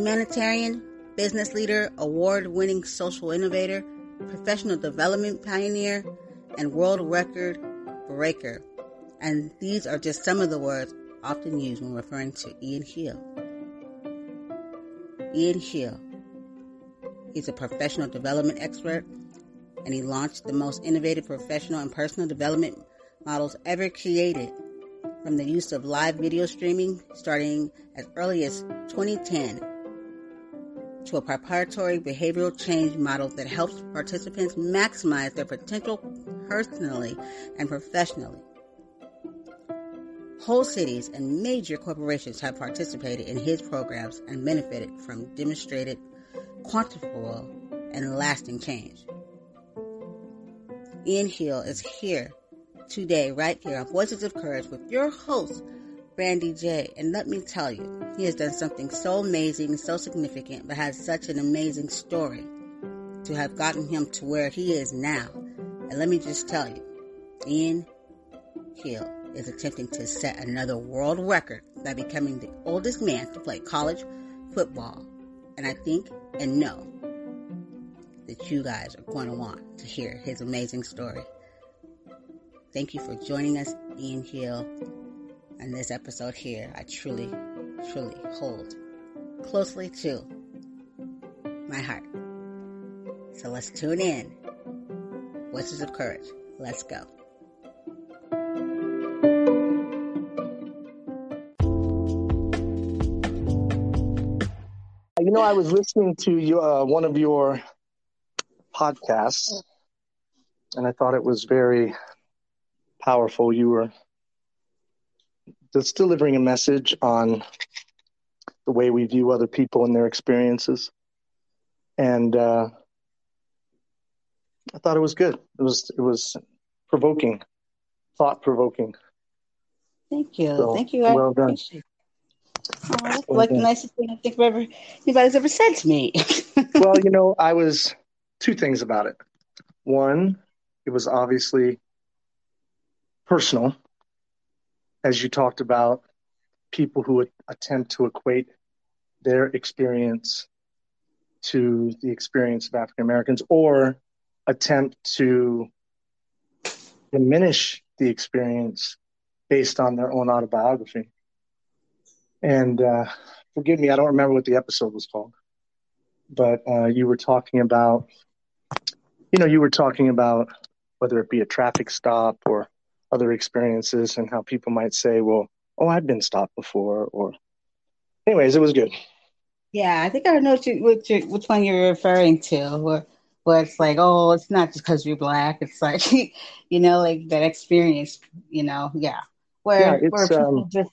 humanitarian, business leader, award winning social innovator, professional development pioneer, and world record breaker. And these are just some of the words often used when referring to Ian Hill. Ian Hill. He's a professional development expert and he launched the most innovative professional and personal development models ever created from the use of live video streaming starting as early as 2010 to a proprietary behavioral change model that helps participants maximize their potential personally and professionally. Whole cities and major corporations have participated in his programs and benefited from demonstrated, quantifiable, and lasting change. Ian Hill is here today, right here on Voices of Courage with your host, Brandy J. And let me tell you, he has done something so amazing, so significant, but has such an amazing story to have gotten him to where he is now. And let me just tell you, Ian Hill is attempting to set another world record by becoming the oldest man to play college football. And I think and know that you guys are going to want to hear his amazing story. Thank you for joining us, Ian Hill, on this episode here. I truly, truly hold closely to my heart. So let's tune in. Voices of Courage. Let's go. You know, I was listening to you, uh, one of your podcasts, and I thought it was very powerful. You were just delivering a message on the way we view other people and their experiences, and uh, I thought it was good. It was it was provoking, thought provoking. Thank you. So, Thank you. I well done. Oh, that's well like the nicest thing I think ever anybody's ever said to me. well, you know, I was two things about it. One, it was obviously personal, as you talked about people who attempt to equate their experience to the experience of African Americans or attempt to diminish the experience based on their own autobiography. And uh, forgive me, I don't remember what the episode was called, but uh, you were talking about you know, you were talking about whether it be a traffic stop or other experiences and how people might say, well, oh, I've been stopped before. Or, anyways, it was good. Yeah, I think I know which, which one you're referring to. Where, where it's like, oh, it's not just because you're black. It's like, you know, like that experience, you know, yeah. Where, yeah, where people um, just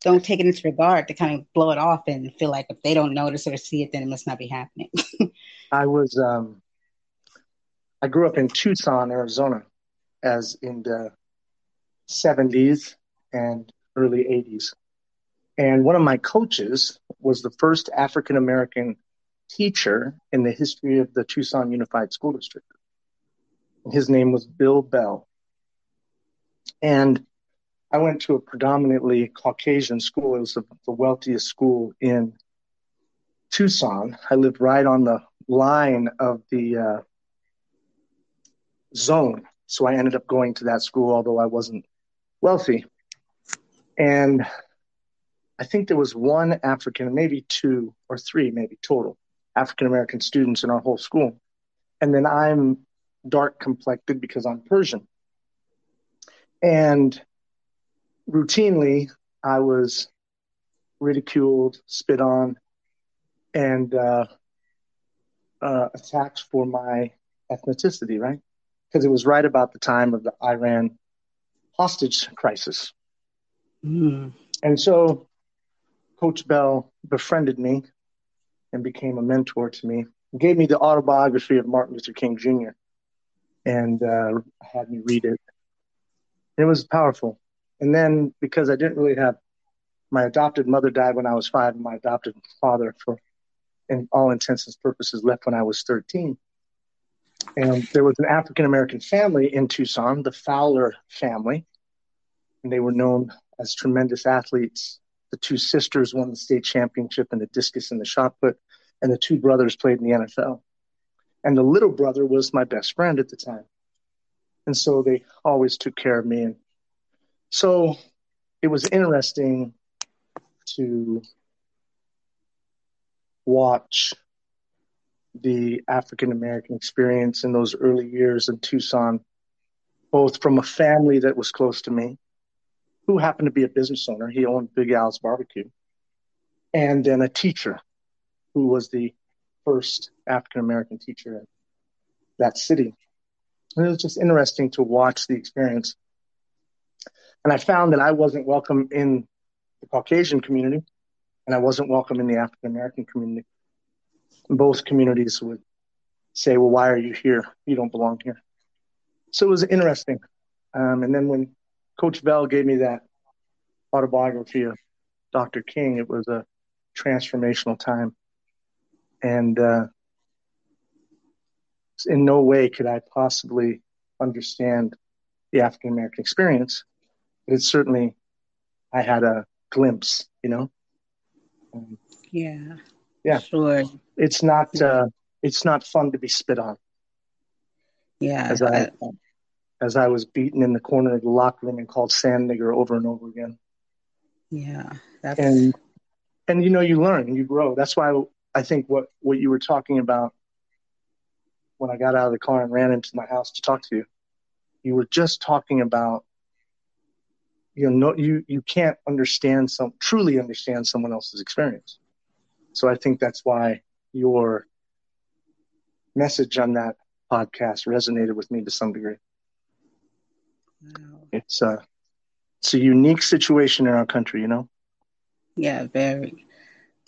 don't take it into regard to kind of blow it off and feel like if they don't notice or see it, then it must not be happening. I was, um, I grew up in Tucson, Arizona, as in the 70s and early 80s. And one of my coaches was the first African American teacher in the history of the Tucson Unified School District. His name was Bill Bell. And I went to a predominantly Caucasian school. It was the, the wealthiest school in Tucson. I lived right on the line of the uh, zone. So I ended up going to that school, although I wasn't wealthy. And I think there was one African, maybe two or three, maybe total African American students in our whole school. And then I'm dark complected because I'm Persian. And routinely, I was ridiculed, spit on, and uh, uh, attacked for my ethnicity, right? because it was right about the time of the Iran hostage crisis. Mm. And so Coach Bell befriended me and became a mentor to me, gave me the autobiography of Martin Luther King Jr. and uh, had me read it. It was powerful. And then because I didn't really have my adopted mother died when I was five, and my adopted father, for in all intents and purposes, left when I was 13. And there was an African American family in Tucson, the Fowler family, and they were known as tremendous athletes The two sisters won the state championship in the discus and the shot put, and the two brothers played in the NFL. And the little brother was my best friend at the time. And so they always took care of me. And so it was interesting to watch the African American experience in those early years in Tucson, both from a family that was close to me, who happened to be a business owner. He owned Big Al's Barbecue, and then a teacher who was the first African American teacher in that city. And it was just interesting to watch the experience. And I found that I wasn't welcome in the Caucasian community and I wasn't welcome in the African American community. Both communities would say, Well, why are you here? You don't belong here. So it was interesting. Um, and then when Coach Bell gave me that autobiography of Dr. King, it was a transformational time. And uh, in no way could I possibly understand the African American experience, but it certainly I had a glimpse, you know. Um, yeah. Yeah. Sure. It's not. Uh, it's not fun to be spit on. Yeah. As I, as I was beaten in the corner of the locker room and called sand nigger over and over again. Yeah. That's... And and you know you learn and you grow. That's why I think what what you were talking about when I got out of the car and ran into my house to talk to you, you were just talking about you know you you can't understand some truly understand someone else's experience. So I think that's why your message on that podcast resonated with me to some degree. Wow. It's a it's a unique situation in our country, you know. Yeah, very,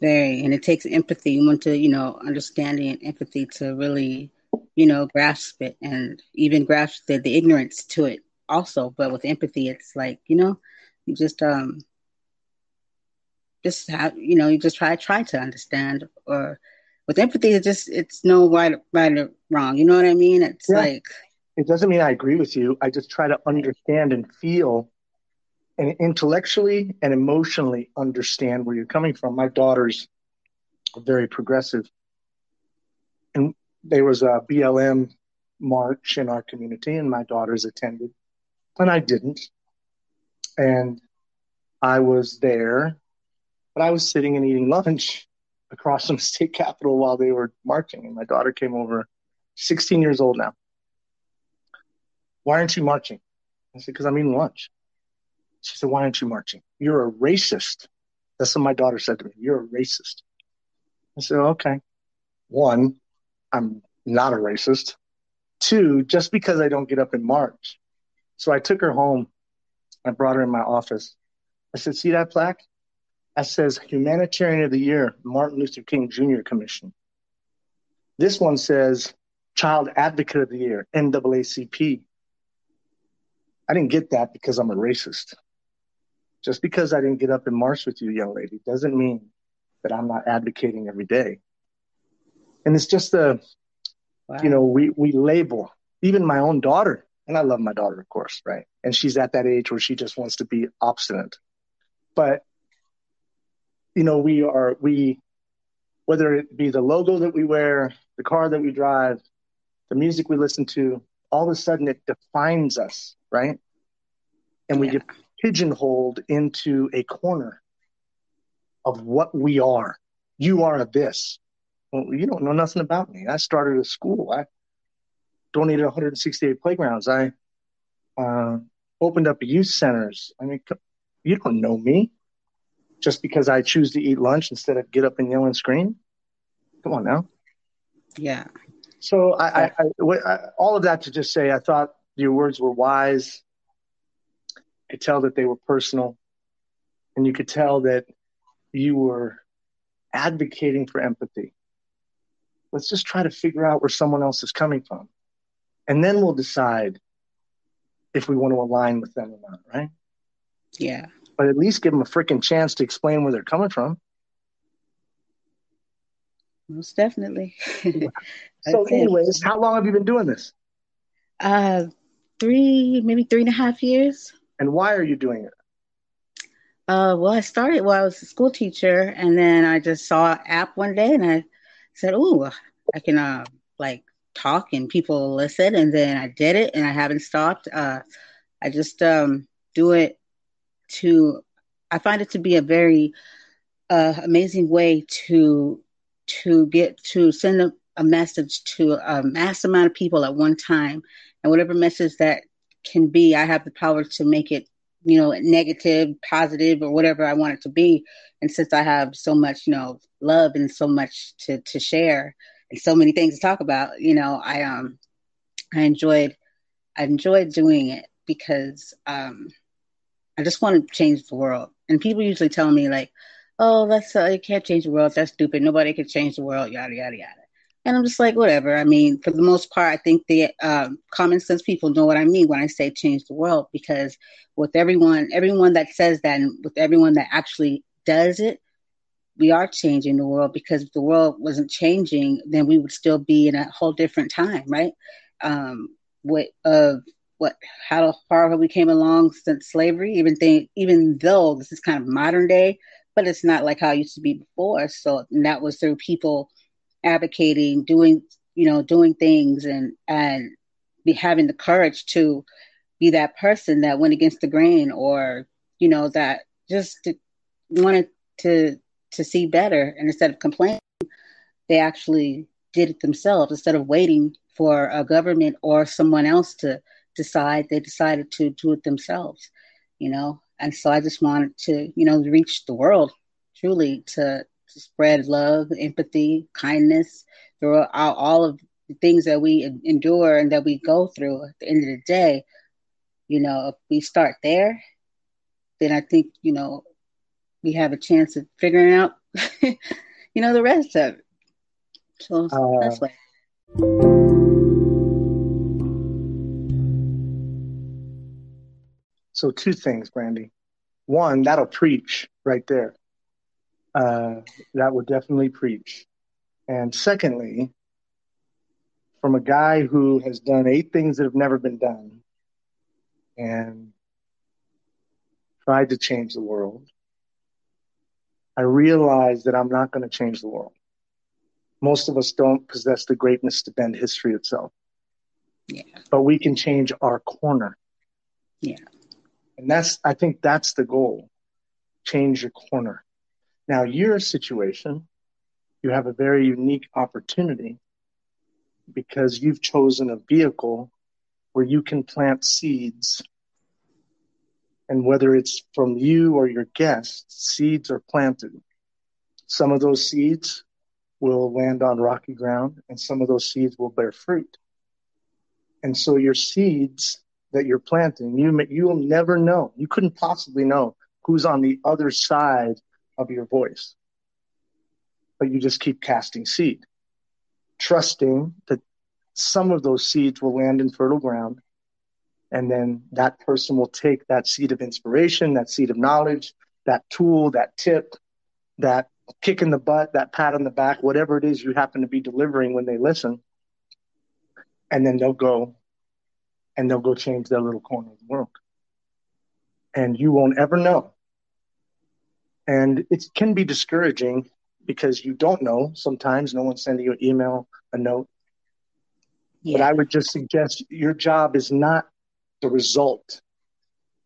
very, and it takes empathy. You want to, you know, understanding and empathy to really you know, grasp it and even grasp the, the ignorance to it also. But with empathy, it's like, you know, you just, um, just have, you know, you just try, try to understand or with empathy, it's just, it's no right, right or wrong. You know what I mean? It's yeah. like, it doesn't mean I agree with you. I just try to understand and feel and intellectually and emotionally understand where you're coming from. My daughter's are very progressive. And there was a BLM march in our community, and my daughters attended, and I didn't. And I was there, but I was sitting and eating lunch across from the state capitol while they were marching, and my daughter came over, 16 years old now. Why aren't you marching? I said, because I'm eating lunch. She said, why aren't you marching? You're a racist. That's what my daughter said to me. You're a racist. I said, okay. One, I'm not a racist. Two, just because I don't get up in March. So I took her home. I brought her in my office. I said, See that plaque? That says Humanitarian of the Year, Martin Luther King Jr. Commission. This one says Child Advocate of the Year, NAACP. I didn't get that because I'm a racist. Just because I didn't get up and march with you, young lady, doesn't mean that I'm not advocating every day. And it's just the, wow. you know, we, we label even my own daughter, and I love my daughter, of course, right? And she's at that age where she just wants to be obstinate. But, you know, we are, we, whether it be the logo that we wear, the car that we drive, the music we listen to, all of a sudden it defines us, right? And we yeah. get pigeonholed into a corner of what we are. You are a this well, you don't know nothing about me. I started a school. I donated 168 playgrounds. I uh, opened up youth centers. I mean, you don't know me just because I choose to eat lunch instead of get up and yell and scream. Come on now. Yeah. So I, I, I, I all of that to just say, I thought your words were wise. I could tell that they were personal, and you could tell that you were advocating for empathy let's just try to figure out where someone else is coming from. And then we'll decide if we want to align with them or not, right? Yeah. But at least give them a freaking chance to explain where they're coming from. Most definitely. so, anyways, how long have you been doing this? Uh, three, maybe three and a half years. And why are you doing it? Uh, well, I started while I was a school teacher, and then I just saw an app one day, and I said, "Ooh, I can uh, like talk and people listen." And then I did it, and I haven't stopped. Uh, I just um, do it to. I find it to be a very uh, amazing way to to get to send a, a message to a mass amount of people at one time, and whatever message that can be, I have the power to make it you know, negative, positive, or whatever I want it to be. And since I have so much, you know, love and so much to to share and so many things to talk about, you know, I um I enjoyed I enjoyed doing it because um I just want to change the world. And people usually tell me like, "Oh, that's uh, you can't change the world. That's stupid. Nobody can change the world." Yada yada yada. And I'm just like, whatever. I mean, for the most part, I think the um, common sense people know what I mean when I say change the world because with everyone, everyone that says that, and with everyone that actually does it, we are changing the world because if the world wasn't changing, then we would still be in a whole different time, right? Um, what of uh, what how far have we came along since slavery? Even think, even though this is kind of modern day, but it's not like how it used to be before. So that was through people advocating, doing you know doing things and and be having the courage to be that person that went against the grain or you know that just wanted to to see better and instead of complaining they actually did it themselves instead of waiting for a government or someone else to decide they decided to do it themselves you know and so i just wanted to you know reach the world truly to to spread love, empathy, kindness through all, of the things that we endure and that we go through at the end of the day. You know, if we start there, then I think, you know, we have a chance of figuring out, you know, the rest of it. So uh, that's why. So, two things, Brandy. One, that'll preach right there uh, that would definitely preach. And secondly, from a guy who has done eight things that have never been done and tried to change the world, I realize that I'm not going to change the world. Most of us don't possess the greatness to bend history itself. Yeah. But we can change our corner. Yeah. And that's, I think that's the goal. Change your corner. Now, your situation, you have a very unique opportunity because you've chosen a vehicle where you can plant seeds. And whether it's from you or your guests, seeds are planted. Some of those seeds will land on rocky ground, and some of those seeds will bear fruit. And so, your seeds that you're planting, you you'll never know. You couldn't possibly know who's on the other side of your voice. But you just keep casting seed, trusting that some of those seeds will land in fertile ground. And then that person will take that seed of inspiration, that seed of knowledge, that tool, that tip, that kick in the butt, that pat on the back, whatever it is you happen to be delivering when they listen. And then they'll go and they'll go change their little corner of the world. And you won't ever know and it can be discouraging because you don't know. Sometimes no one's sending you an email, a note. Yeah. But I would just suggest your job is not the result.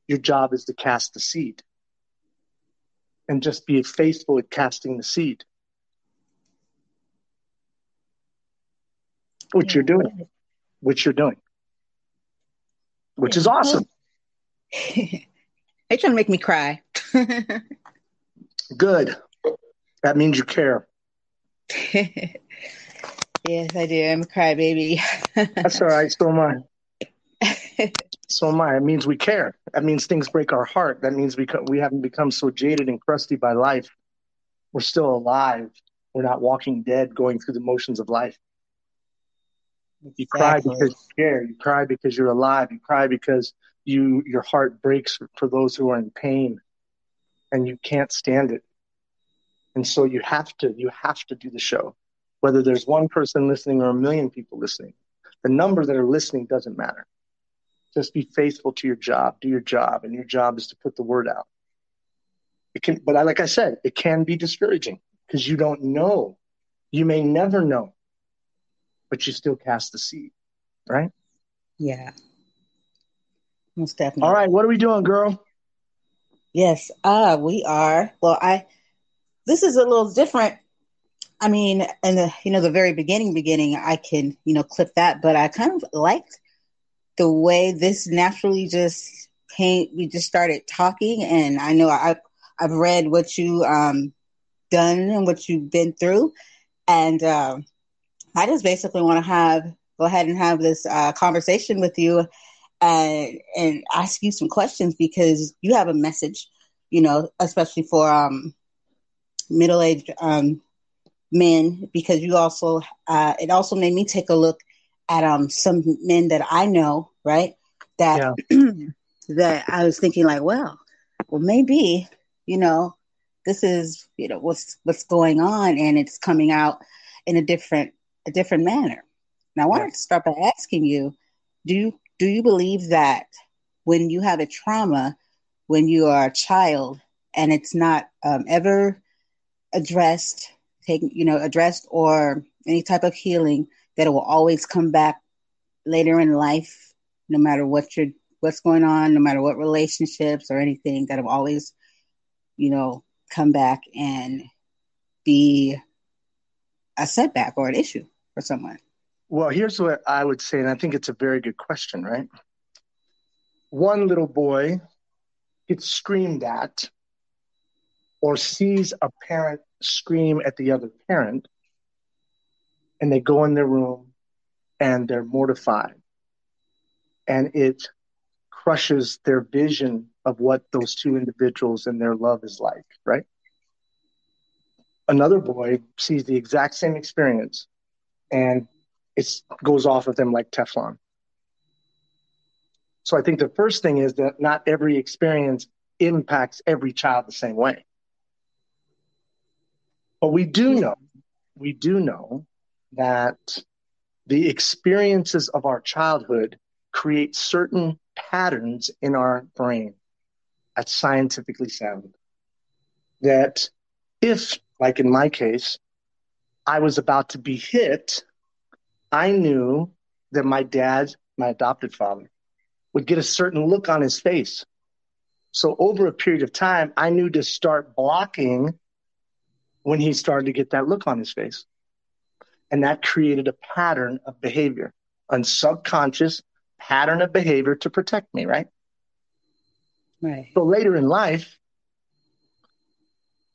Your job is to cast the seed. And just be faithful at casting the seed. Which yeah. you're doing. Which you're doing. Which is awesome. they trying to make me cry. Good. That means you care. yes, I do. I'm a crybaby. That's all right. So am I. so am I. It means we care. That means things break our heart. That means we we haven't become so jaded and crusty by life. We're still alive. We're not walking dead, going through the motions of life. You cry because you care. You cry because you're alive. You cry because you your heart breaks for those who are in pain and you can't stand it. And so you have to you have to do the show. Whether there's one person listening or a million people listening. The number that are listening doesn't matter. Just be faithful to your job, do your job, and your job is to put the word out. It can, but I, like I said, it can be discouraging because you don't know. You may never know, but you still cast the seed, right? Yeah. Most definitely. All right, what are we doing, girl? Yes, uh, we are. Well, I this is a little different. I mean, in the you know the very beginning, beginning, I can you know clip that, but I kind of liked the way this naturally just came. We just started talking, and I know I I've read what you um done and what you've been through, and uh, I just basically want to have go ahead and have this uh, conversation with you and and ask you some questions because you have a message, you know, especially for um, middle aged um, men. Because you also, uh, it also made me take a look at um, some men that I know, right? That yeah. that I was thinking like, well, well, maybe you know, this is you know what's what's going on, and it's coming out in a different a different manner. Now, I wanted to start by asking you, do you do you believe that when you have a trauma when you are a child and it's not um, ever addressed taken you know addressed or any type of healing that it will always come back later in life no matter what you're what's going on no matter what relationships or anything that will always you know come back and be a setback or an issue for someone well, here's what I would say, and I think it's a very good question, right? One little boy gets screamed at or sees a parent scream at the other parent, and they go in their room and they're mortified. And it crushes their vision of what those two individuals and their love is like, right? Another boy sees the exact same experience and it goes off of them like Teflon. So I think the first thing is that not every experience impacts every child the same way. But we do know, we do know that the experiences of our childhood create certain patterns in our brain. That's scientifically sound. That if, like in my case, I was about to be hit I knew that my dad, my adopted father, would get a certain look on his face. So over a period of time, I knew to start blocking when he started to get that look on his face. And that created a pattern of behavior, a subconscious pattern of behavior to protect me, right? Right. So later in life,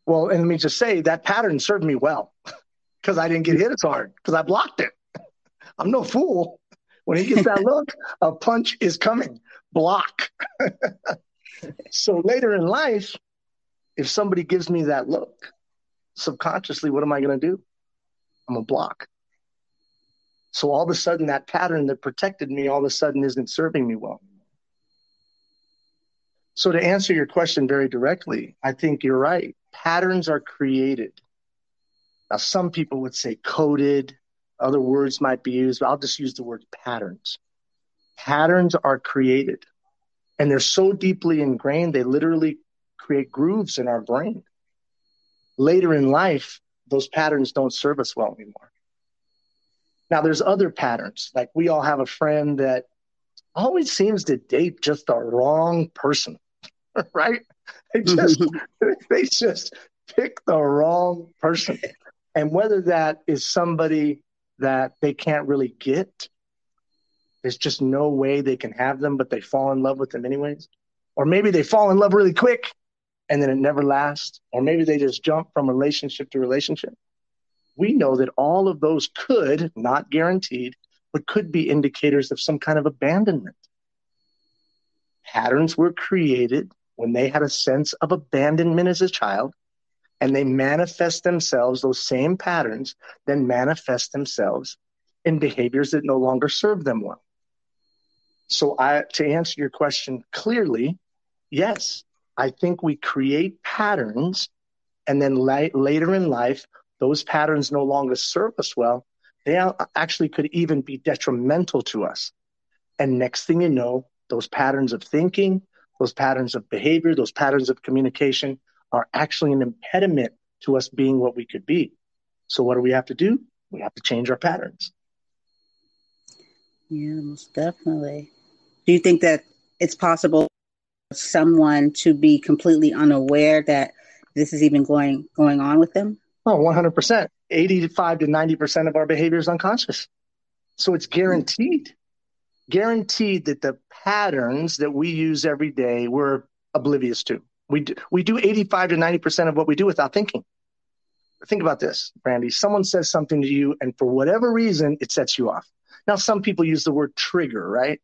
well, and let me just say that pattern served me well because I didn't get hit as hard because I blocked it. I'm no fool. When he gets that look, a punch is coming. Block. so later in life, if somebody gives me that look, subconsciously, what am I going to do? I'm a block. So all of a sudden, that pattern that protected me all of a sudden isn't serving me well. So to answer your question very directly, I think you're right. Patterns are created. Now, some people would say coded, other words might be used, but I'll just use the word patterns. Patterns are created and they're so deeply ingrained, they literally create grooves in our brain. Later in life, those patterns don't serve us well anymore. Now, there's other patterns. Like we all have a friend that always seems to date just the wrong person, right? They just, mm-hmm. they just pick the wrong person. And whether that is somebody that they can't really get. There's just no way they can have them, but they fall in love with them anyways. Or maybe they fall in love really quick and then it never lasts. Or maybe they just jump from relationship to relationship. We know that all of those could, not guaranteed, but could be indicators of some kind of abandonment. Patterns were created when they had a sense of abandonment as a child and they manifest themselves, those same patterns then manifest themselves in behaviors that no longer serve them well. So, I, to answer your question clearly, yes, I think we create patterns, and then la- later in life, those patterns no longer serve us well. They actually could even be detrimental to us. And next thing you know, those patterns of thinking, those patterns of behavior, those patterns of communication are actually an impediment to us being what we could be. So what do we have to do? We have to change our patterns. Yeah, most definitely. Do you think that it's possible for someone to be completely unaware that this is even going going on with them? Oh, 100%. 85 to 90% of our behavior is unconscious. So it's guaranteed, guaranteed that the patterns that we use every day we're oblivious to. We do, we do 85 to 90% of what we do without thinking. Think about this, Brandy. Someone says something to you, and for whatever reason, it sets you off. Now, some people use the word trigger, right?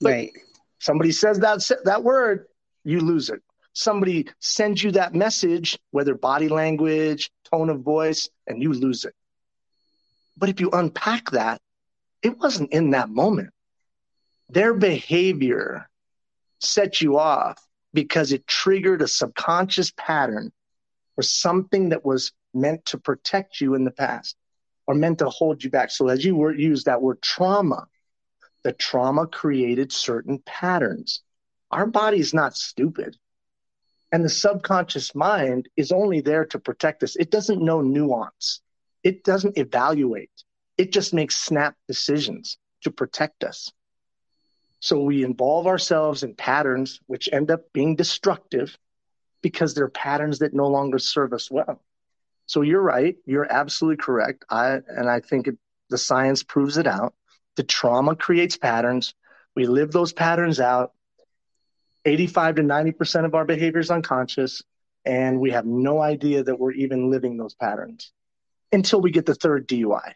But right. Somebody says that that word, you lose it. Somebody sends you that message, whether body language, tone of voice, and you lose it. But if you unpack that, it wasn't in that moment. Their behavior set you off because it triggered a subconscious pattern or something that was meant to protect you in the past or meant to hold you back. So as you were use that word trauma, the trauma created certain patterns. Our body is not stupid. And the subconscious mind is only there to protect us. It doesn't know nuance. It doesn't evaluate. It just makes snap decisions to protect us. So we involve ourselves in patterns which end up being destructive because they're patterns that no longer serve us well. So you're right. You're absolutely correct. I and I think it, the science proves it out. The trauma creates patterns. We live those patterns out. 85 to 90% of our behavior is unconscious, and we have no idea that we're even living those patterns until we get the third DUI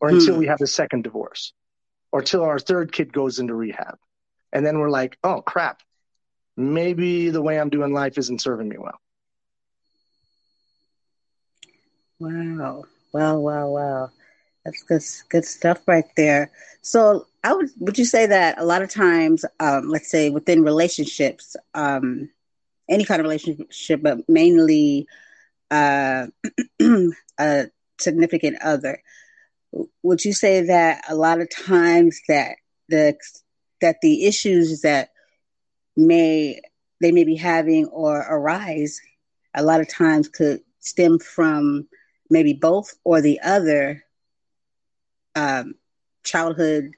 or hmm. until we have the second divorce or till our third kid goes into rehab. And then we're like, oh crap, maybe the way I'm doing life isn't serving me well. Wow. Wow, wow, wow. That's good, good stuff right there. So, I would would you say that a lot of times, um, let's say within relationships, um, any kind of relationship, but mainly uh, a significant other, would you say that a lot of times that the that the issues that may they may be having or arise, a lot of times could stem from maybe both or the other um, childhood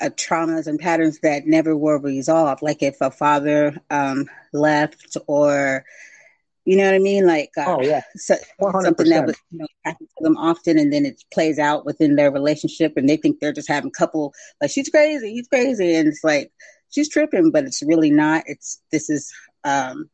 uh, traumas and patterns that never were resolved. Like if a father um, left or you know what I mean? Like, uh, oh yeah, so, something that was you know happens to them often, and then it plays out within their relationship, and they think they're just having couple like she's crazy, he's crazy, and it's like she's tripping, but it's really not. It's this is um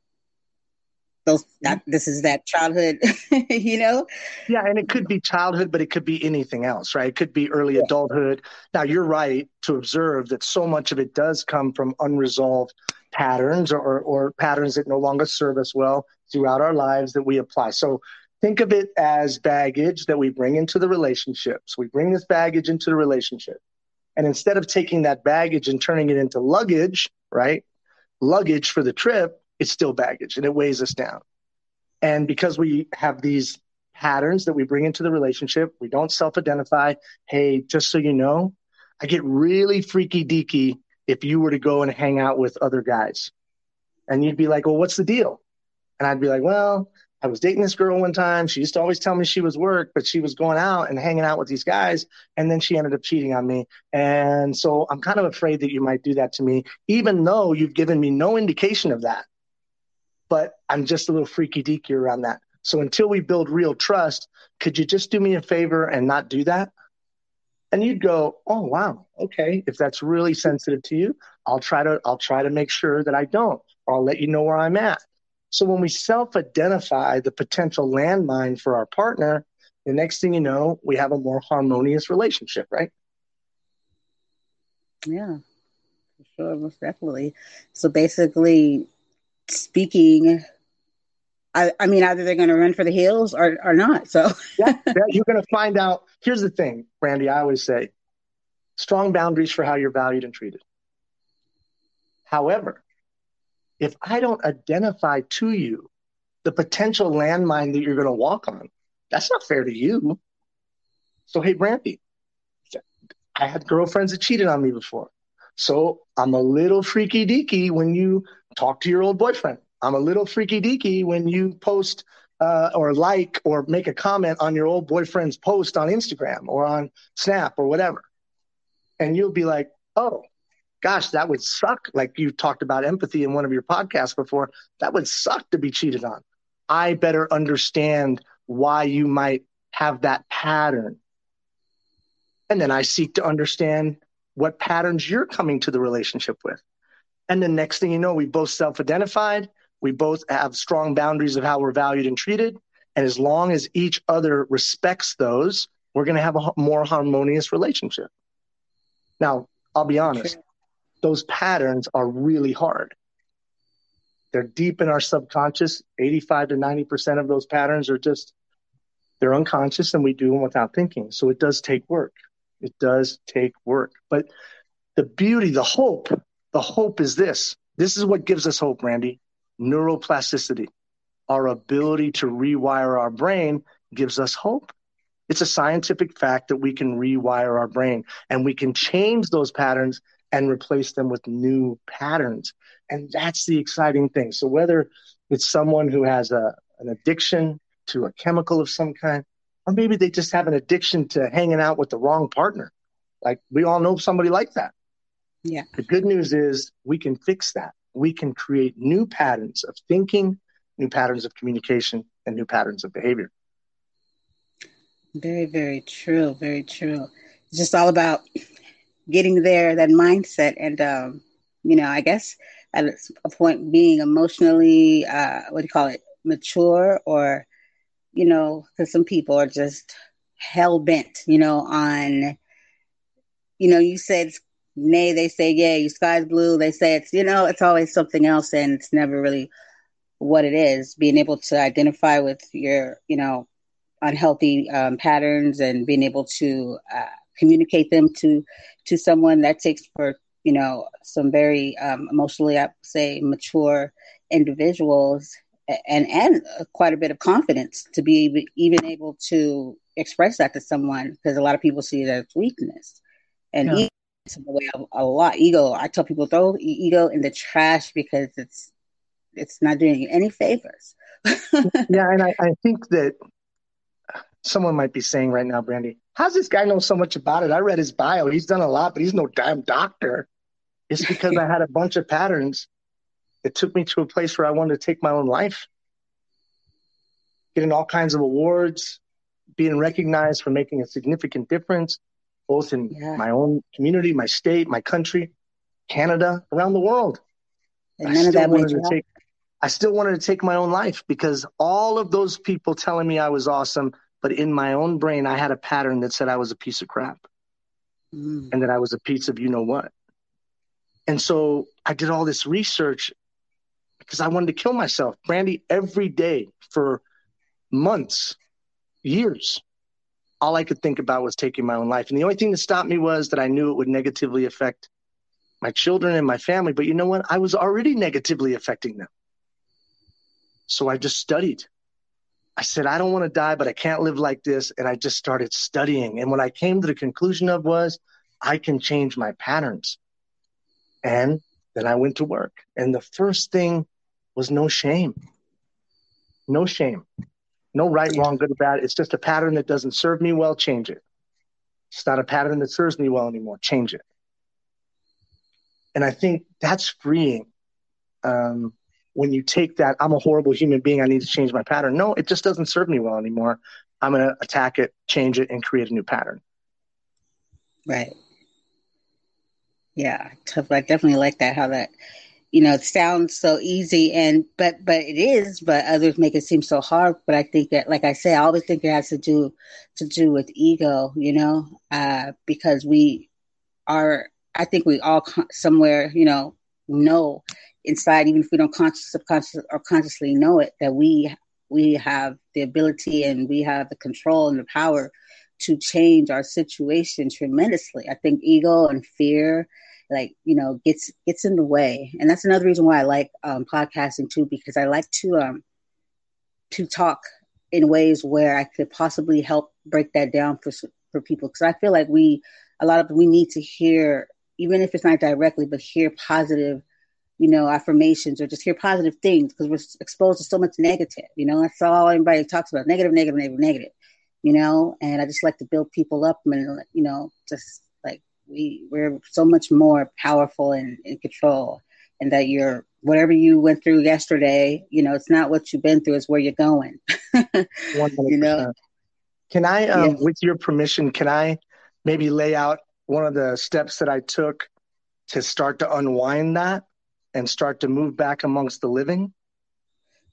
those that this is that childhood you know? Yeah and it could be childhood but it could be anything else right? It could be early yeah. adulthood. Now you're right to observe that so much of it does come from unresolved patterns or, or patterns that no longer serve us well throughout our lives that we apply so think of it as baggage that we bring into the relationship so we bring this baggage into the relationship and instead of taking that baggage and turning it into luggage right luggage for the trip it's still baggage and it weighs us down. And because we have these patterns that we bring into the relationship, we don't self identify. Hey, just so you know, I get really freaky deaky if you were to go and hang out with other guys. And you'd be like, well, what's the deal? And I'd be like, well, I was dating this girl one time. She used to always tell me she was work, but she was going out and hanging out with these guys. And then she ended up cheating on me. And so I'm kind of afraid that you might do that to me, even though you've given me no indication of that but I'm just a little freaky deaky around that. So until we build real trust, could you just do me a favor and not do that? And you'd go, oh wow, okay. If that's really sensitive to you, I'll try to I'll try to make sure that I don't, or I'll let you know where I'm at. So when we self-identify the potential landmine for our partner, the next thing you know, we have a more harmonious relationship, right? Yeah, for sure, most definitely. So basically, speaking I, I, mean, either they're going to run for the hills or, or not. So yeah, yeah, you're going to find out. Here's the thing, Brandy. I always say, strong boundaries for how you're valued and treated. However, if I don't identify to you the potential landmine that you're going to walk on, that's not fair to you. So hey, Brandy, I had girlfriends that cheated on me before. So I'm a little freaky deaky when you talk to your old boyfriend. I'm a little freaky deaky when you post uh, or like or make a comment on your old boyfriend's post on Instagram or on Snap or whatever. And you'll be like, oh, gosh, that would suck. Like you talked about empathy in one of your podcasts before. That would suck to be cheated on. I better understand why you might have that pattern. And then I seek to understand what patterns you're coming to the relationship with. And the next thing you know, we both self identified. We both have strong boundaries of how we're valued and treated. And as long as each other respects those, we're going to have a more harmonious relationship. Now, I'll be honest, those patterns are really hard. They're deep in our subconscious. 85 to 90% of those patterns are just, they're unconscious and we do them without thinking. So it does take work. It does take work. But the beauty, the hope, the hope is this. This is what gives us hope, Randy. Neuroplasticity. Our ability to rewire our brain gives us hope. It's a scientific fact that we can rewire our brain and we can change those patterns and replace them with new patterns. And that's the exciting thing. So whether it's someone who has a, an addiction to a chemical of some kind, or maybe they just have an addiction to hanging out with the wrong partner. Like we all know somebody like that. Yeah. The good news is we can fix that. We can create new patterns of thinking, new patterns of communication, and new patterns of behavior. Very, very true. Very true. It's just all about getting there, that mindset, and um, you know, I guess at a point being emotionally, uh, what do you call it, mature, or you know, because some people are just hell bent, you know, on, you know, you said nay, they say yeah, you sky's blue, they say it's, you know, it's always something else, and it's never really what it is. Being able to identify with your, you know, unhealthy um, patterns and being able to uh, communicate them to to someone that takes for you know some very um, emotionally I say mature individuals and and quite a bit of confidence to be even able to express that to someone because a lot of people see it as weakness. And yeah. way a, a lot ego. I tell people throw ego in the trash because it's it's not doing you any favors. Yeah and I, I think that someone might be saying right now, Brandy, how's this guy know so much about it? I read his bio. He's done a lot, but he's no damn doctor. It's because I had a bunch of patterns that took me to a place where I wanted to take my own life. Getting all kinds of awards, being recognized for making a significant difference, both in yeah. my own community, my state, my country, Canada, around the world. And I still wanted to take I still wanted to take my own life because all of those people telling me I was awesome but in my own brain, I had a pattern that said I was a piece of crap mm. and that I was a piece of you know what. And so I did all this research because I wanted to kill myself. Brandy, every day for months, years, all I could think about was taking my own life. And the only thing that stopped me was that I knew it would negatively affect my children and my family. But you know what? I was already negatively affecting them. So I just studied I said, I don't want to die, but I can't live like this. And I just started studying. And what I came to the conclusion of was I can change my patterns. And then I went to work. And the first thing was no shame. No shame. No right, wrong, good or bad. It's just a pattern that doesn't serve me well, change it. It's not a pattern that serves me well anymore, change it. And I think that's freeing. Um, when you take that, I'm a horrible human being, I need to change my pattern. No, it just doesn't serve me well anymore. I'm going to attack it, change it, and create a new pattern. Right. Yeah, I definitely like that. How that, you know, it sounds so easy, and but but it is. But others make it seem so hard. But I think that, like I say, I always think it has to do to do with ego. You know, uh, because we are. I think we all somewhere, you know, know inside, even if we don't conscious, subconscious, or consciously know it, that we we have the ability and we have the control and the power to change our situation tremendously. I think ego and fear, like you know, gets gets in the way, and that's another reason why I like um, podcasting too, because I like to um to talk in ways where I could possibly help break that down for for people, because I feel like we a lot of we need to hear, even if it's not directly, but hear positive you know, affirmations or just hear positive things because we're exposed to so much negative. You know, that's all everybody talks about negative, negative, negative, negative. You know, and I just like to build people up and you know, just like we we're so much more powerful and in control, and that you're whatever you went through yesterday. You know, it's not what you've been through; it's where you're going. you know. Can I, um, yes. with your permission, can I maybe lay out one of the steps that I took to start to unwind that and start to move back amongst the living?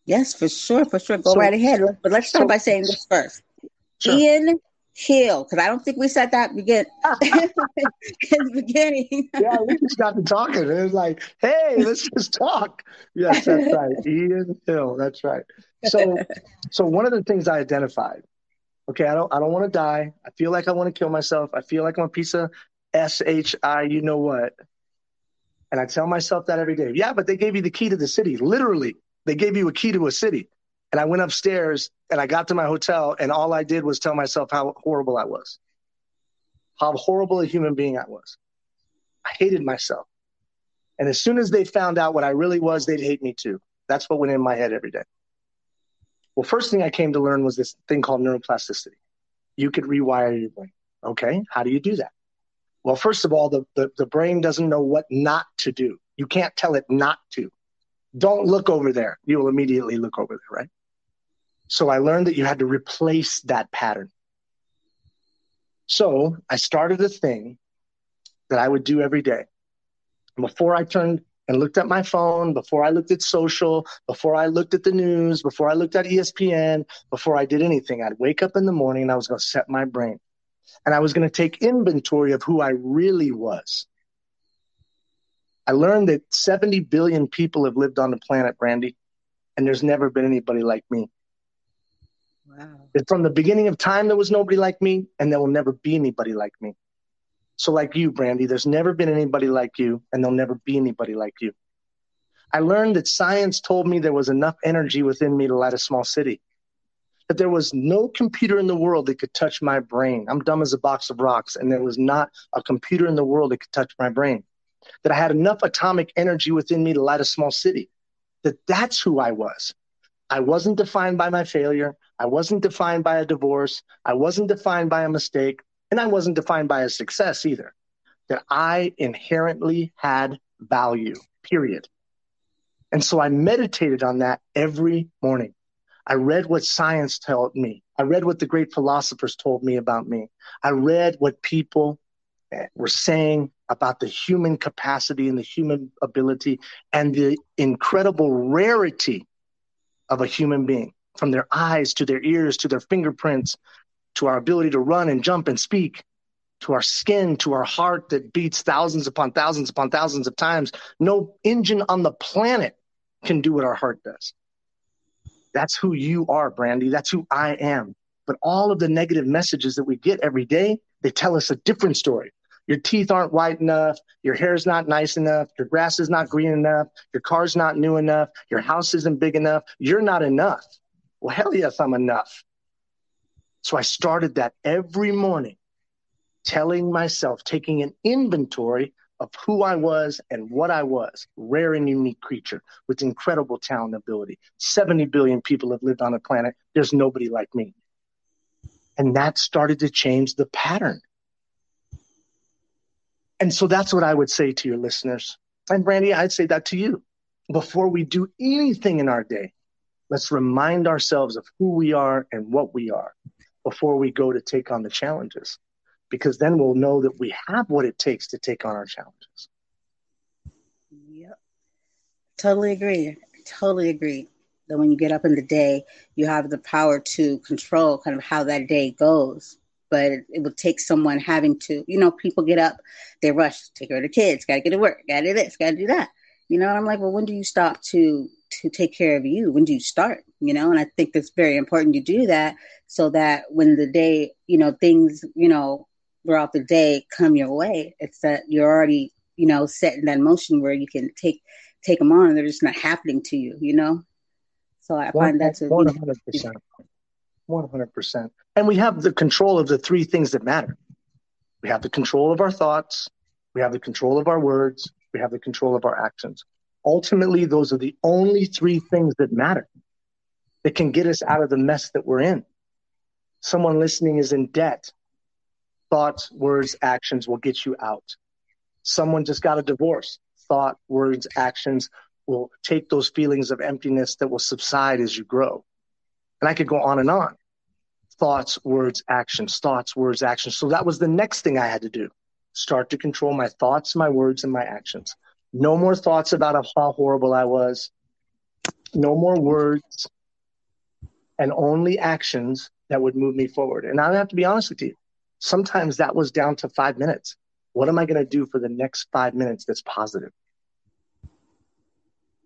Yes, for sure, for sure. Go so, right ahead. But let's start so, by saying this first. Sure. Ian Hill, because I don't think we said that begin in the beginning. yeah, we just got to talking. It was like, hey, let's just talk. Yes, that's right. Ian Hill, that's right. So, so one of the things I identified okay, I don't I don't want to die. I feel like I want to kill myself. I feel like I'm a piece of S H I, you know what. And I tell myself that every day. Yeah, but they gave you the key to the city. Literally, they gave you a key to a city. And I went upstairs and I got to my hotel, and all I did was tell myself how horrible I was, how horrible a human being I was. I hated myself. And as soon as they found out what I really was, they'd hate me too. That's what went in my head every day. Well, first thing I came to learn was this thing called neuroplasticity. You could rewire your brain. Okay, how do you do that? Well, first of all, the, the, the brain doesn't know what not to do. You can't tell it not to. Don't look over there. You will immediately look over there, right? So I learned that you had to replace that pattern. So I started a thing that I would do every day. Before I turned and looked at my phone, before I looked at social, before I looked at the news, before I looked at ESPN, before I did anything, I'd wake up in the morning and I was going to set my brain. And I was going to take inventory of who I really was. I learned that 70 billion people have lived on the planet, Brandy, and there's never been anybody like me. Wow. From the beginning of time, there was nobody like me, and there will never be anybody like me. So, like you, Brandy, there's never been anybody like you, and there'll never be anybody like you. I learned that science told me there was enough energy within me to light a small city. That there was no computer in the world that could touch my brain. I'm dumb as a box of rocks, and there was not a computer in the world that could touch my brain. That I had enough atomic energy within me to light a small city. That that's who I was. I wasn't defined by my failure. I wasn't defined by a divorce. I wasn't defined by a mistake. And I wasn't defined by a success either, that I inherently had value, period. And so I meditated on that every morning. I read what science told me. I read what the great philosophers told me about me. I read what people eh, were saying about the human capacity and the human ability and the incredible rarity of a human being from their eyes to their ears to their fingerprints to our ability to run and jump and speak, to our skin, to our heart that beats thousands upon thousands upon thousands of times. No engine on the planet can do what our heart does. That's who you are, Brandy. That's who I am. But all of the negative messages that we get every day, they tell us a different story. Your teeth aren't white enough. Your hair's not nice enough. Your grass is not green enough. Your car's not new enough. Your house isn't big enough. You're not enough. Well, hell yes, I'm enough. So I started that every morning, telling myself, taking an inventory of who I was and what I was. Rare and unique creature with incredible talent and ability. 70 billion people have lived on the planet. There's nobody like me. And that started to change the pattern. And so that's what I would say to your listeners. And Brandy, I'd say that to you. Before we do anything in our day, let's remind ourselves of who we are and what we are before we go to take on the challenges, because then we'll know that we have what it takes to take on our challenges. Yep. Totally agree. Totally agree. That when you get up in the day, you have the power to control kind of how that day goes. But it, would take someone having to, you know, people get up, they rush, take care of the kids, got to get to work, got to do this, got to do that. You know, and I'm like, well, when do you stop to to take care of you? When do you start? You know, and I think it's very important you do that so that when the day, you know, things, you know, throughout the day come your way, it's that you're already, you know, set in that motion where you can take take them on and they're just not happening to you, you know. So I find that's one hundred percent, one hundred percent. And we have the control of the three things that matter. We have the control of our thoughts, we have the control of our words, we have the control of our actions. ultimately, those are the only three things that matter that can get us out of the mess that we're in. Someone listening is in debt. Thoughts, words, actions will get you out. Someone just got a divorce. Thought, words, actions will take those feelings of emptiness that will subside as you grow. And I could go on and on. Thoughts, words, actions, thoughts, words, actions. So that was the next thing I had to do. Start to control my thoughts, my words, and my actions. No more thoughts about how horrible I was. No more words and only actions that would move me forward. And I have to be honest with you. Sometimes that was down to five minutes. What am I going to do for the next five minutes that's positive?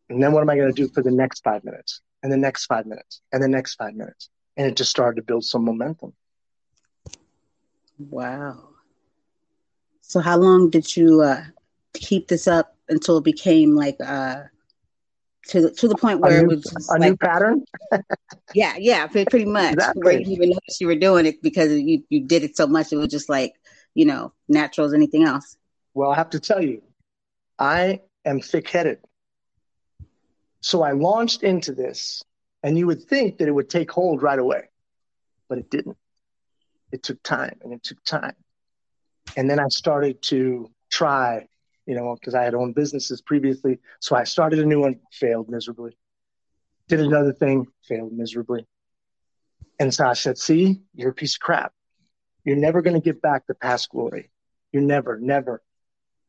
And then what am I going to do for the next five minutes and the next five minutes and the next five minutes? And it just started to build some momentum. Wow. So how long did you uh, keep this up until it became like uh, to the, to the point where new, it was a like, new pattern? yeah, yeah, pretty much. Exactly. Where you even notice you were doing it because you, you did it so much. It was just like, you know, natural as anything else. Well, I have to tell you, I am thick headed. So I launched into this, and you would think that it would take hold right away, but it didn't. It took time and it took time. And then I started to try, you know, because I had owned businesses previously. So I started a new one, failed miserably. Did another thing, failed miserably. And so I said, see, you're a piece of crap. You're never going to get back the past glory. You're never, never.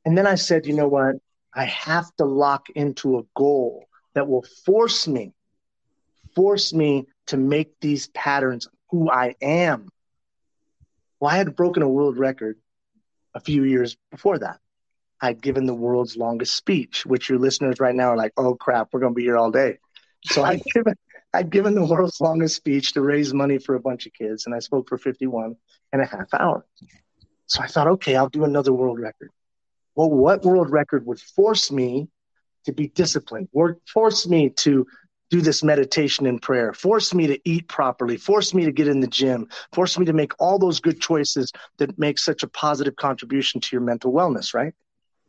And then I said, you know what? I have to lock into a goal that will force me, force me to make these patterns who I am. Well, I had broken a world record a few years before that. I'd given the world's longest speech, which your listeners right now are like, oh crap, we're going to be here all day. So I'd given, I'd given the world's longest speech to raise money for a bunch of kids, and I spoke for 51 and a half hours. So I thought, okay, I'll do another world record. Well, what world record would force me to be disciplined, or force me to do this meditation and prayer, force me to eat properly, force me to get in the gym, force me to make all those good choices that make such a positive contribution to your mental wellness, right?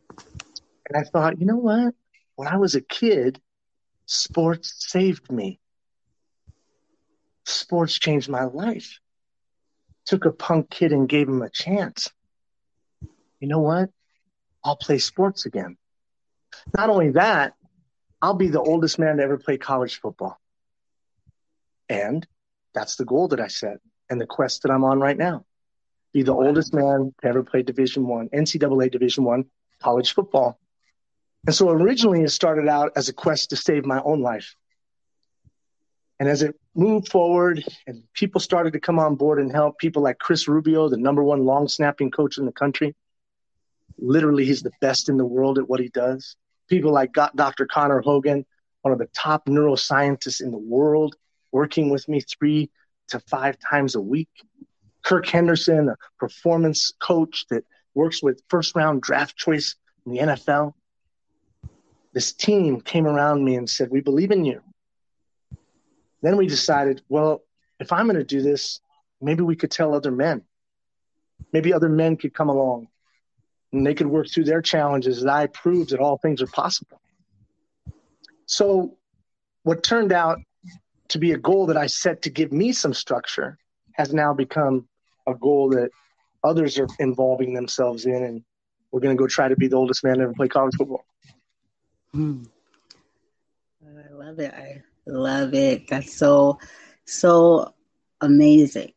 And I thought, you know what? When I was a kid, sports saved me. Sports changed my life. Took a punk kid and gave him a chance. You know what? I'll play sports again. Not only that, I'll be the oldest man to ever play college football. And that's the goal that I set and the quest that I'm on right now. Be the oldest man to ever play Division One, NCAA Division One college football. And so originally it started out as a quest to save my own life. And as it moved forward and people started to come on board and help, people like Chris Rubio, the number one long snapping coach in the country, literally he's the best in the world at what he does people like Dr. Connor Hogan, one of the top neuroscientists in the world, working with me three to five times a week. Kirk Henderson, a performance coach that works with first round draft choice in the NFL. This team came around me and said, We believe in you. Then we decided, well, if I'm going to do this, maybe we could tell other men. Maybe other men could come along and they could work through their challenges that I proved that all things are possible. So, what turned out to be a goal that I set to give me some structure has now become a goal that others are involving themselves in, and we're going to go try to be the oldest man to ever play college football. Hmm. I love it. I love it. That's so, so amazing.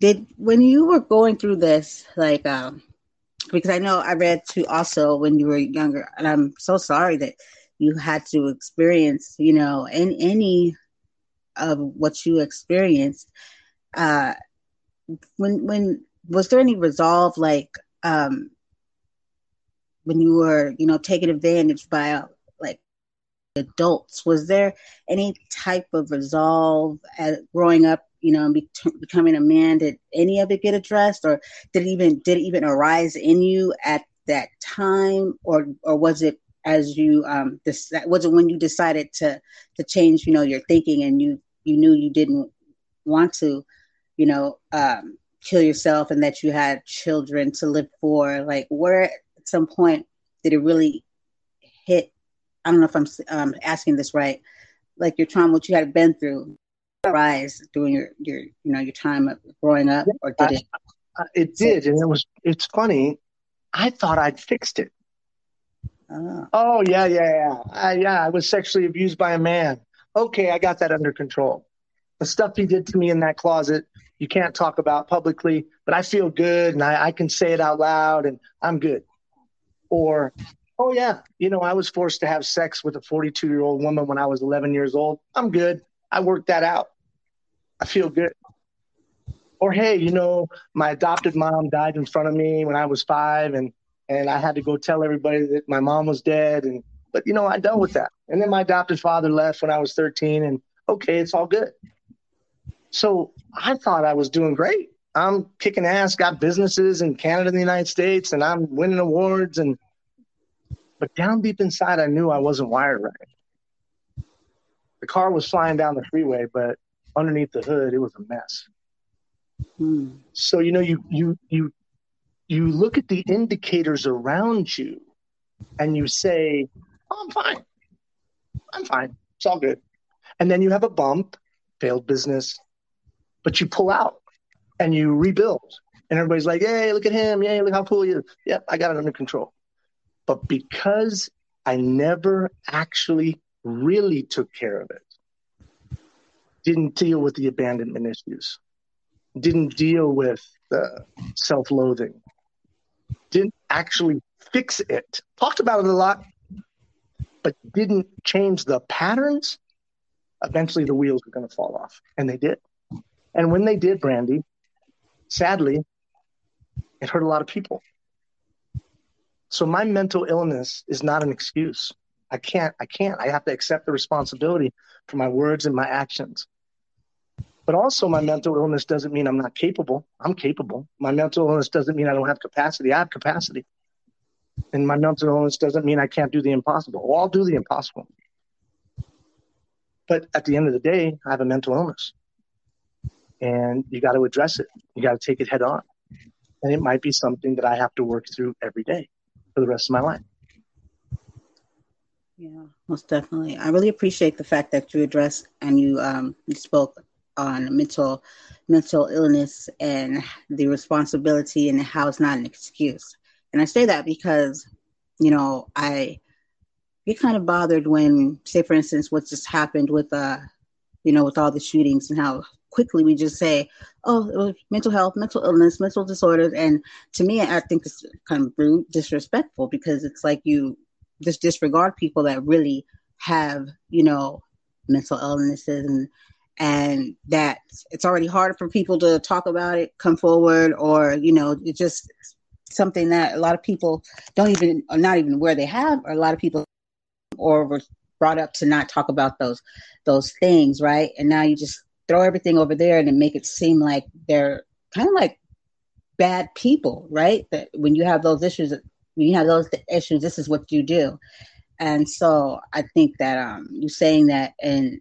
Did when you were going through this, like, um, because I know I read too also when you were younger, and I'm so sorry that you had to experience, you know, in any of what you experienced. Uh, when when was there any resolve like um, when you were, you know, taken advantage by uh, like adults? Was there any type of resolve at growing up you know, be- becoming a man, did any of it get addressed, or did it even did it even arise in you at that time, or or was it as you um this was it when you decided to to change, you know, your thinking and you you knew you didn't want to, you know, um, kill yourself and that you had children to live for, like where at some point did it really hit I don't know if I'm um, asking this right, like your trauma, what you had been through, rise during your your you know your time of growing up, or did it? I, it did, and it was. It's funny. I thought I'd fixed it. Oh, oh yeah, yeah, yeah. I, yeah, I was sexually abused by a man. Okay, I got that under control. The stuff he did to me in that closet, you can't talk about publicly, but I feel good and I, I can say it out loud and I'm good. Or, oh yeah, you know, I was forced to have sex with a 42 year old woman when I was 11 years old. I'm good. I worked that out. I feel good. Or hey, you know, my adopted mom died in front of me when I was five and and I had to go tell everybody that my mom was dead. And but you know, I dealt with that. And then my adopted father left when I was 13, and okay, it's all good. So I thought I was doing great. I'm kicking ass, got businesses in Canada and the United States, and I'm winning awards. And but down deep inside, I knew I wasn't wired right. The car was flying down the freeway, but underneath the hood, it was a mess. Hmm. So you know, you you you you look at the indicators around you and you say, oh, I'm fine. I'm fine. It's all good. And then you have a bump, failed business, but you pull out and you rebuild. And everybody's like, hey, look at him. Yay, look how cool he is. Yep, I got it under control. But because I never actually really took care of it, didn't deal with the abandonment issues, didn't deal with the self loathing, didn't actually fix it. Talked about it a lot, but didn't change the patterns. Eventually, the wheels were going to fall off, and they did. And when they did, Brandy, sadly, it hurt a lot of people. So my mental illness is not an excuse. I can't. I can't. I have to accept the responsibility for my words and my actions. But also, my mental illness doesn't mean I'm not capable. I'm capable. My mental illness doesn't mean I don't have capacity. I have capacity. And my mental illness doesn't mean I can't do the impossible. Well, I'll do the impossible. But at the end of the day, I have a mental illness. And you got to address it. You got to take it head on. And it might be something that I have to work through every day for the rest of my life. Yeah, most definitely. I really appreciate the fact that you addressed and you um, you spoke on mental mental illness and the responsibility and how it's not an excuse. And I say that because, you know, I get kind of bothered when, say, for instance, what just happened with, uh, you know, with all the shootings and how quickly we just say, oh, mental health, mental illness, mental disorders. And to me, I think it's kind of rude, disrespectful because it's like you just disregard people that really have, you know, mental illnesses and and that it's already hard for people to talk about it, come forward, or you know, it's just something that a lot of people don't even, or not even where they have, or a lot of people, or were brought up to not talk about those those things, right? And now you just throw everything over there and make it seem like they're kind of like bad people, right? That when you have those issues, when you have those issues, this is what you do. And so I think that um, you saying that and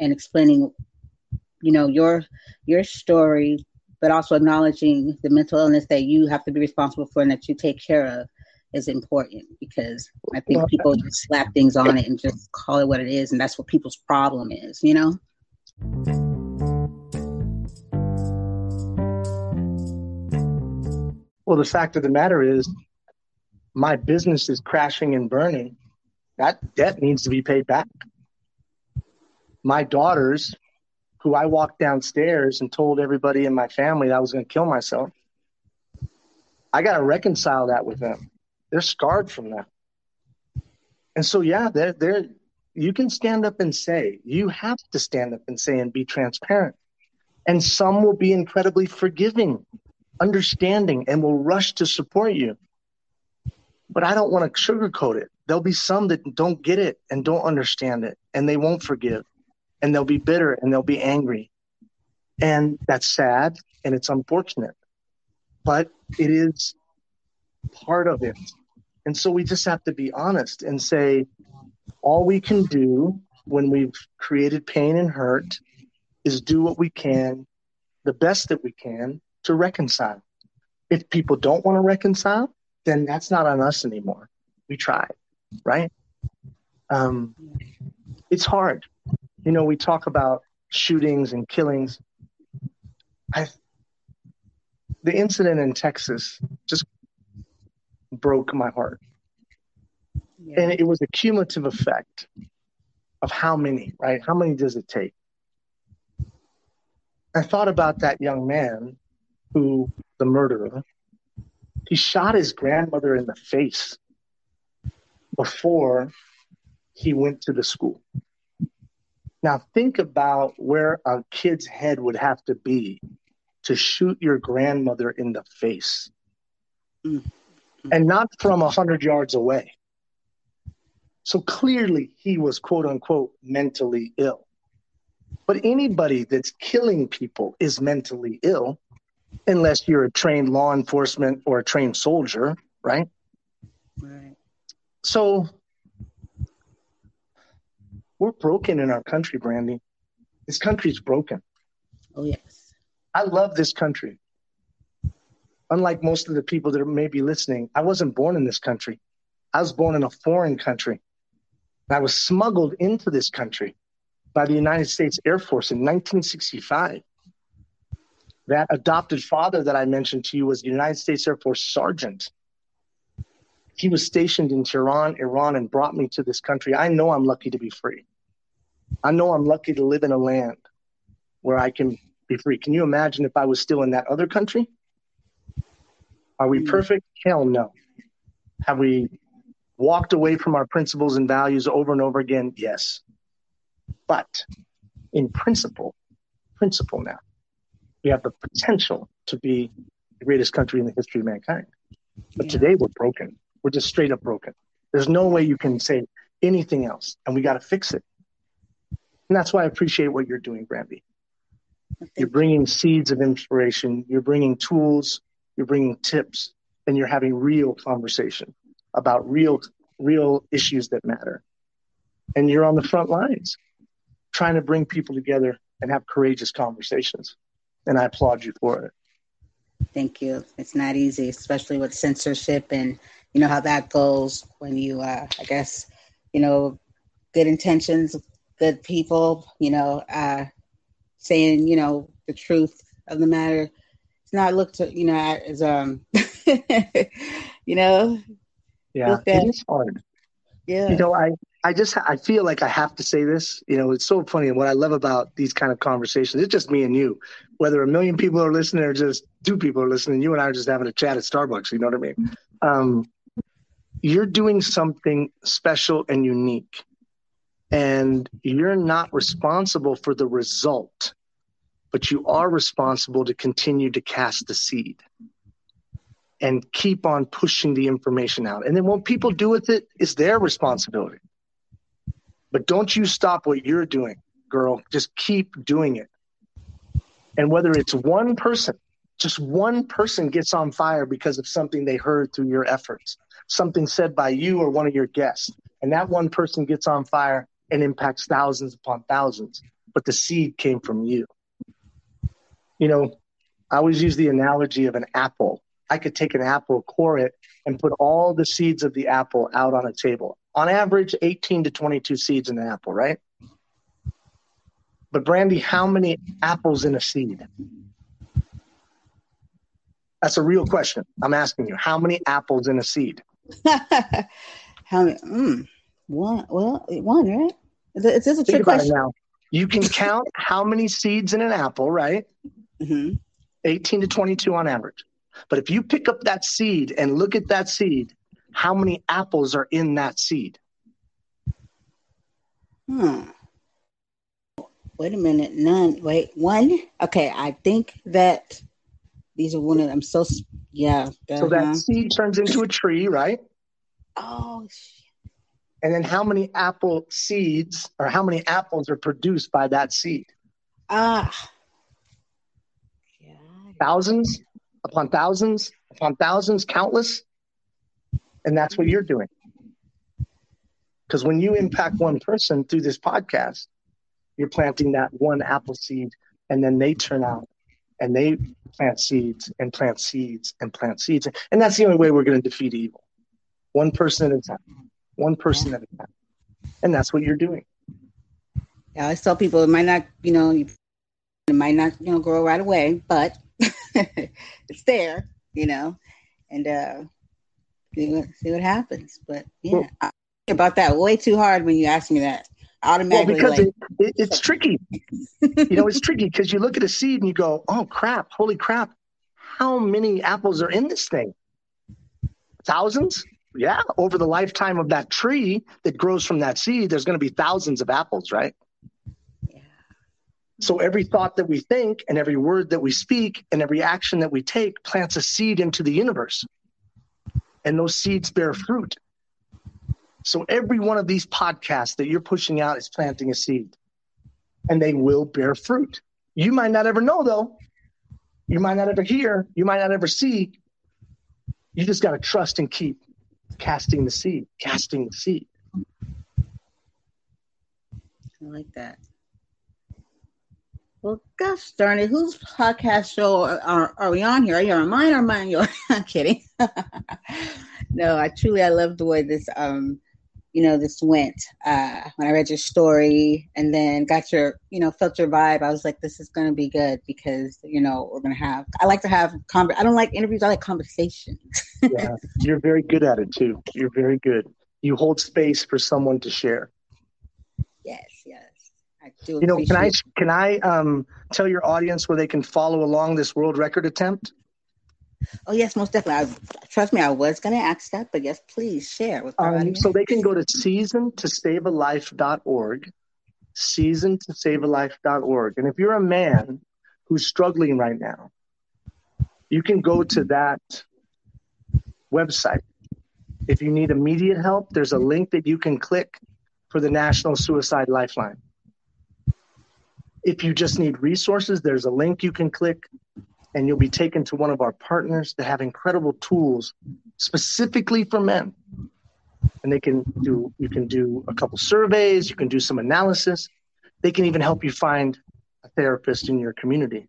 and explaining you know your your story but also acknowledging the mental illness that you have to be responsible for and that you take care of is important because I think people just slap things on it and just call it what it is, and that's what people's problem is, you know. Well, the fact of the matter is, my business is crashing and burning. That debt needs to be paid back my daughters, who I walked downstairs and told everybody in my family that I was going to kill myself, I got to reconcile that with them. They're scarred from that. And so, yeah, they're, they're, you can stand up and say, you have to stand up and say and be transparent. And some will be incredibly forgiving, understanding, and will rush to support you. But I don't want to sugarcoat it. There'll be some that don't get it and don't understand it, and they won't forgive and they'll be bitter and they'll be angry. And that's sad and it's unfortunate, but it is part of it. And so we just have to be honest and say, all we can do when we've created pain and hurt is do what we can, the best that we can to reconcile. If people don't want to reconcile, then that's not on us anymore. We tried, right? Um, it's hard. You know, we talk about shootings and killings. I, the incident in Texas just broke my heart. Yeah. And it was a cumulative effect of how many, right? How many does it take? I thought about that young man who, the murderer, he shot his grandmother in the face before he went to the school. Now, think about where a kid's head would have to be to shoot your grandmother in the face. Mm-hmm. And not from a hundred yards away. So clearly he was quote unquote mentally ill. But anybody that's killing people is mentally ill unless you're a trained law enforcement or a trained soldier, right? Right. So we're broken in our country, Brandy. This country's broken. Oh, yes. I love this country. Unlike most of the people that may be listening, I wasn't born in this country. I was born in a foreign country. I was smuggled into this country by the United States Air Force in 1965. That adopted father that I mentioned to you was the United States Air Force sergeant. He was stationed in Tehran, Iran, and brought me to this country. I know I'm lucky to be free. I know I'm lucky to live in a land where I can be free. Can you imagine if I was still in that other country? Are we perfect? Hell no. Have we walked away from our principles and values over and over again? Yes. But in principle, principle now, we have the potential to be the greatest country in the history of mankind. But yeah. today we're broken. We're just straight up broken. There's no way you can say anything else, and we got to fix it. And that's why I appreciate what you're doing, Brandy. You're bringing seeds of inspiration, you're bringing tools, you're bringing tips, and you're having real conversation about real, real issues that matter. And you're on the front lines trying to bring people together and have courageous conversations. And I applaud you for it. Thank you. It's not easy, especially with censorship and you know how that goes when you, uh, I guess, you know, good intentions, good people, you know, uh, saying, you know, the truth of the matter. It's not looked to, you know, as, um, you know, yeah, it is hard. Yeah. You know, I, I just I feel like I have to say this. You know, it's so funny. And what I love about these kind of conversations, it's just me and you. Whether a million people are listening or just two people are listening, you and I are just having a chat at Starbucks. You know what I mean? Um, you're doing something special and unique, and you're not responsible for the result, but you are responsible to continue to cast the seed and keep on pushing the information out. And then what people do with it is their responsibility. But don't you stop what you're doing, girl. Just keep doing it. And whether it's one person, just one person gets on fire because of something they heard through your efforts, something said by you or one of your guests, and that one person gets on fire and impacts thousands upon thousands. But the seed came from you. You know, I always use the analogy of an apple. I could take an apple, core it, and put all the seeds of the apple out on a table on average 18 to 22 seeds in an apple, right? But Brandy, how many apples in a seed? That's a real question. I'm asking you. How many apples in a seed? how many? Mm, one. Well, one, right? It's just a trick question. now. You can count how many seeds in an apple, right? Mm-hmm. 18 to 22 on average. But if you pick up that seed and look at that seed, how many apples are in that seed? Hmm. Wait a minute. None. Wait, one. Okay, I think that these are one of them. So yeah. Uh-huh. So that seed turns into a tree, right? Oh shit. And then how many apple seeds or how many apples are produced by that seed? Ah. Thousands upon thousands upon thousands, countless. And that's what you're doing. Because when you impact one person through this podcast, you're planting that one apple seed, and then they turn out and they plant seeds and plant seeds and plant seeds. And that's the only way we're going to defeat evil. One person at a time. One person at a time. And that's what you're doing. Yeah, I tell people it might not, you know, it might not, you know, grow right away, but it's there, you know, and uh, see what see what happens. But yeah, well, I think about that way too hard when you ask me that. Automatically, well, because like, it, it, it's tricky. you know, it's tricky because you look at a seed and you go, "Oh crap! Holy crap! How many apples are in this thing? Thousands? Yeah, over the lifetime of that tree that grows from that seed, there's going to be thousands of apples, right? Yeah. So every thought that we think and every word that we speak and every action that we take plants a seed into the universe. And those seeds bear fruit. So every one of these podcasts that you're pushing out is planting a seed. And they will bear fruit. You might not ever know though. You might not ever hear, you might not ever see. You just got to trust and keep casting the seed, casting the seed. I like that. Well, gosh darn it, whose podcast show are, are we on here? Are you on mine or mine? Yours? I'm kidding. no, I truly I love the way this um you know this went. Uh when I read your story and then got your you know felt your vibe, I was like, this is gonna be good because you know we're gonna have. I like to have con. I don't like interviews. I like conversations. yeah, you're very good at it too. You're very good. You hold space for someone to share. Yes, yes you know, can I can I um, tell your audience where they can follow along this world record attempt? Oh yes, most definitely. I, trust me, I was going to ask that, but yes, please share with our um, audience. So they can go to season to save a life.org, season to save a life.org. And if you're a man who's struggling right now, you can go to that website. If you need immediate help, there's a link that you can click for the National Suicide Lifeline. If you just need resources, there's a link you can click and you'll be taken to one of our partners that have incredible tools specifically for men. And they can do you can do a couple surveys, you can do some analysis. They can even help you find a therapist in your community.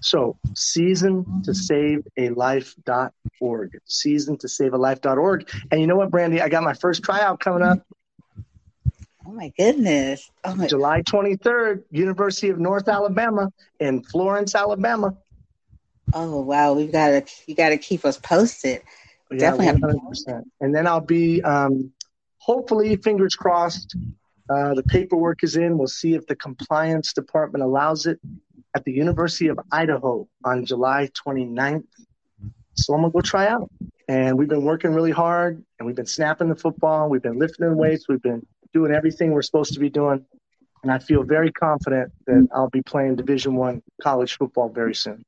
So, season to save a life.org. Season to save a life.org. And you know what, Brandy? I got my first tryout coming up Oh my goodness. Oh my- July 23rd, University of North Alabama in Florence, Alabama. Oh wow, we've got to you got to keep us posted. Yeah, Definitely 100%. And then I'll be um, hopefully fingers crossed uh, the paperwork is in. We'll see if the compliance department allows it at the University of Idaho on July 29th. So I'm going to go try out. And we've been working really hard and we've been snapping the football. We've been lifting the weights. We've been doing everything we're supposed to be doing. And I feel very confident that I'll be playing Division One college football very soon.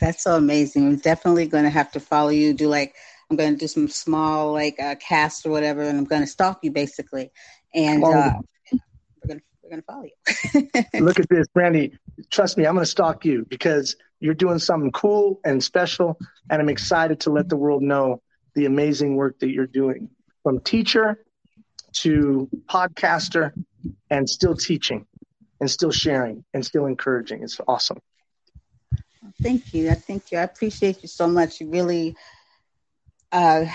That's so amazing. I'm definitely going to have to follow you. Do like I'm going to do some small like uh, cast or whatever, and I'm going to stalk you basically. And uh, we're going to we're going to follow you. Look at this, Brandy. Trust me, I'm going to stalk you because you're doing something cool and special, and I'm excited to let the world know the amazing work that you're doing. From teacher to podcaster and still teaching and still sharing and still encouraging. It's awesome. Thank you. I thank you. I appreciate you so much. You really uh,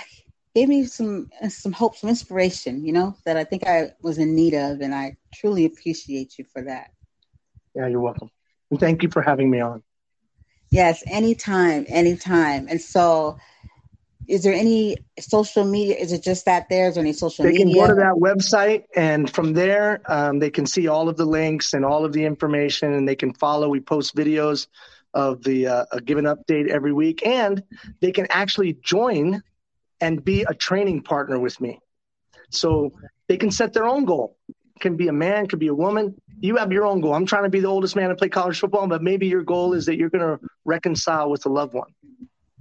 gave me some some hope, some inspiration. You know that I think I was in need of, and I truly appreciate you for that. Yeah, you're welcome. And thank you for having me on. Yes, anytime, anytime. And so is there any social media? Is it just that there? Is there any social they media? They can go to that website, and from there, um, they can see all of the links and all of the information, and they can follow. We post videos of the uh, a given update every week, and they can actually join and be a training partner with me. So they can set their own goal. can be a man, could be a woman. You have your own goal. I'm trying to be the oldest man to play college football, but maybe your goal is that you're going to reconcile with a loved one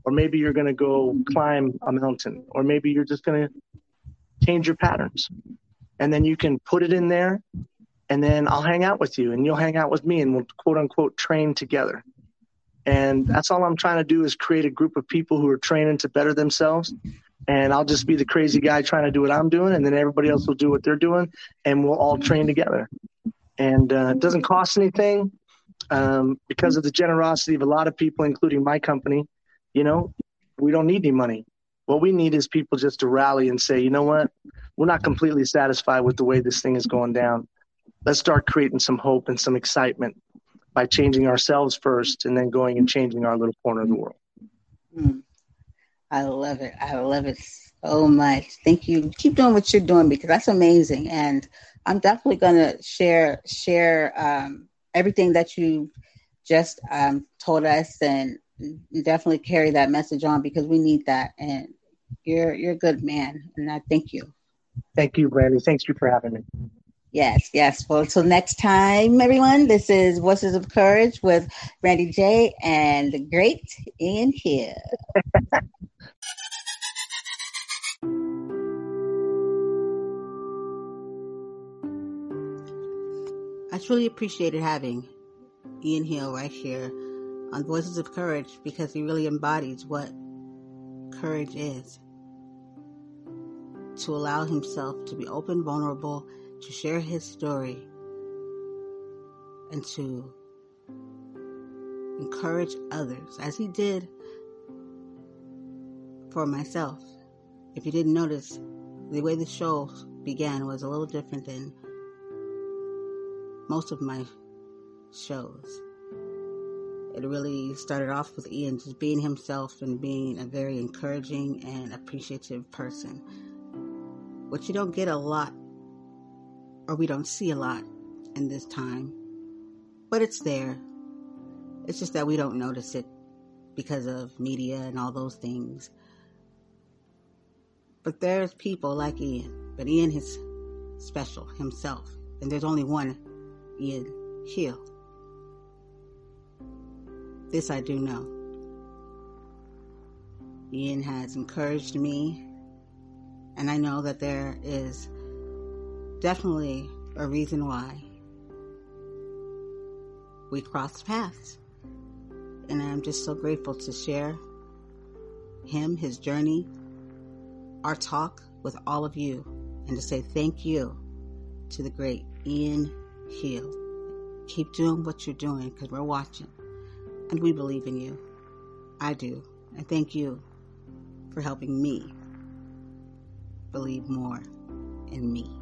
or maybe you're going to go climb a mountain, or maybe you're just going to change your patterns. And then you can put it in there, and then I'll hang out with you, and you'll hang out with me, and we'll quote unquote train together. And that's all I'm trying to do is create a group of people who are training to better themselves. And I'll just be the crazy guy trying to do what I'm doing, and then everybody else will do what they're doing, and we'll all train together. And uh, it doesn't cost anything um, because of the generosity of a lot of people, including my company you know, we don't need any money. What we need is people just to rally and say, you know what? We're not completely satisfied with the way this thing is going down. Let's start creating some hope and some excitement by changing ourselves first and then going and changing our little corner of the world. Mm. I love it. I love it so much. Thank you. Keep doing what you're doing because that's amazing. And I'm definitely going to share share um, everything that you just um, told us and definitely carry that message on because we need that. And you're you're a good man, and I thank you. Thank you, Brandy. Thanks you for having me. Yes, yes. Well, until next time, everyone, this is Voices of Courage with Brandy J and the great Ian Hill. I truly appreciated having Ian Hill right here on Voices of Courage because he really embodies what courage is. To allow himself to be open, vulnerable, to share his story, and to encourage others, as he did for myself. If you didn't notice, the way the show began was a little different than most of my shows. It really started off with Ian just being himself and being a very encouraging and appreciative person, which you don't get a lot or we don't see a lot in this time, but it's there. It's just that we don't notice it because of media and all those things. But there's people like Ian, but Ian is special himself, and there's only one Ian Hill. This I do know. Ian has encouraged me, and I know that there is definitely a reason why we crossed paths. And I'm just so grateful to share him, his journey, our talk with all of you, and to say thank you to the great Ian Hill. Keep doing what you're doing because we're watching. And we believe in you. I do. And thank you for helping me believe more in me.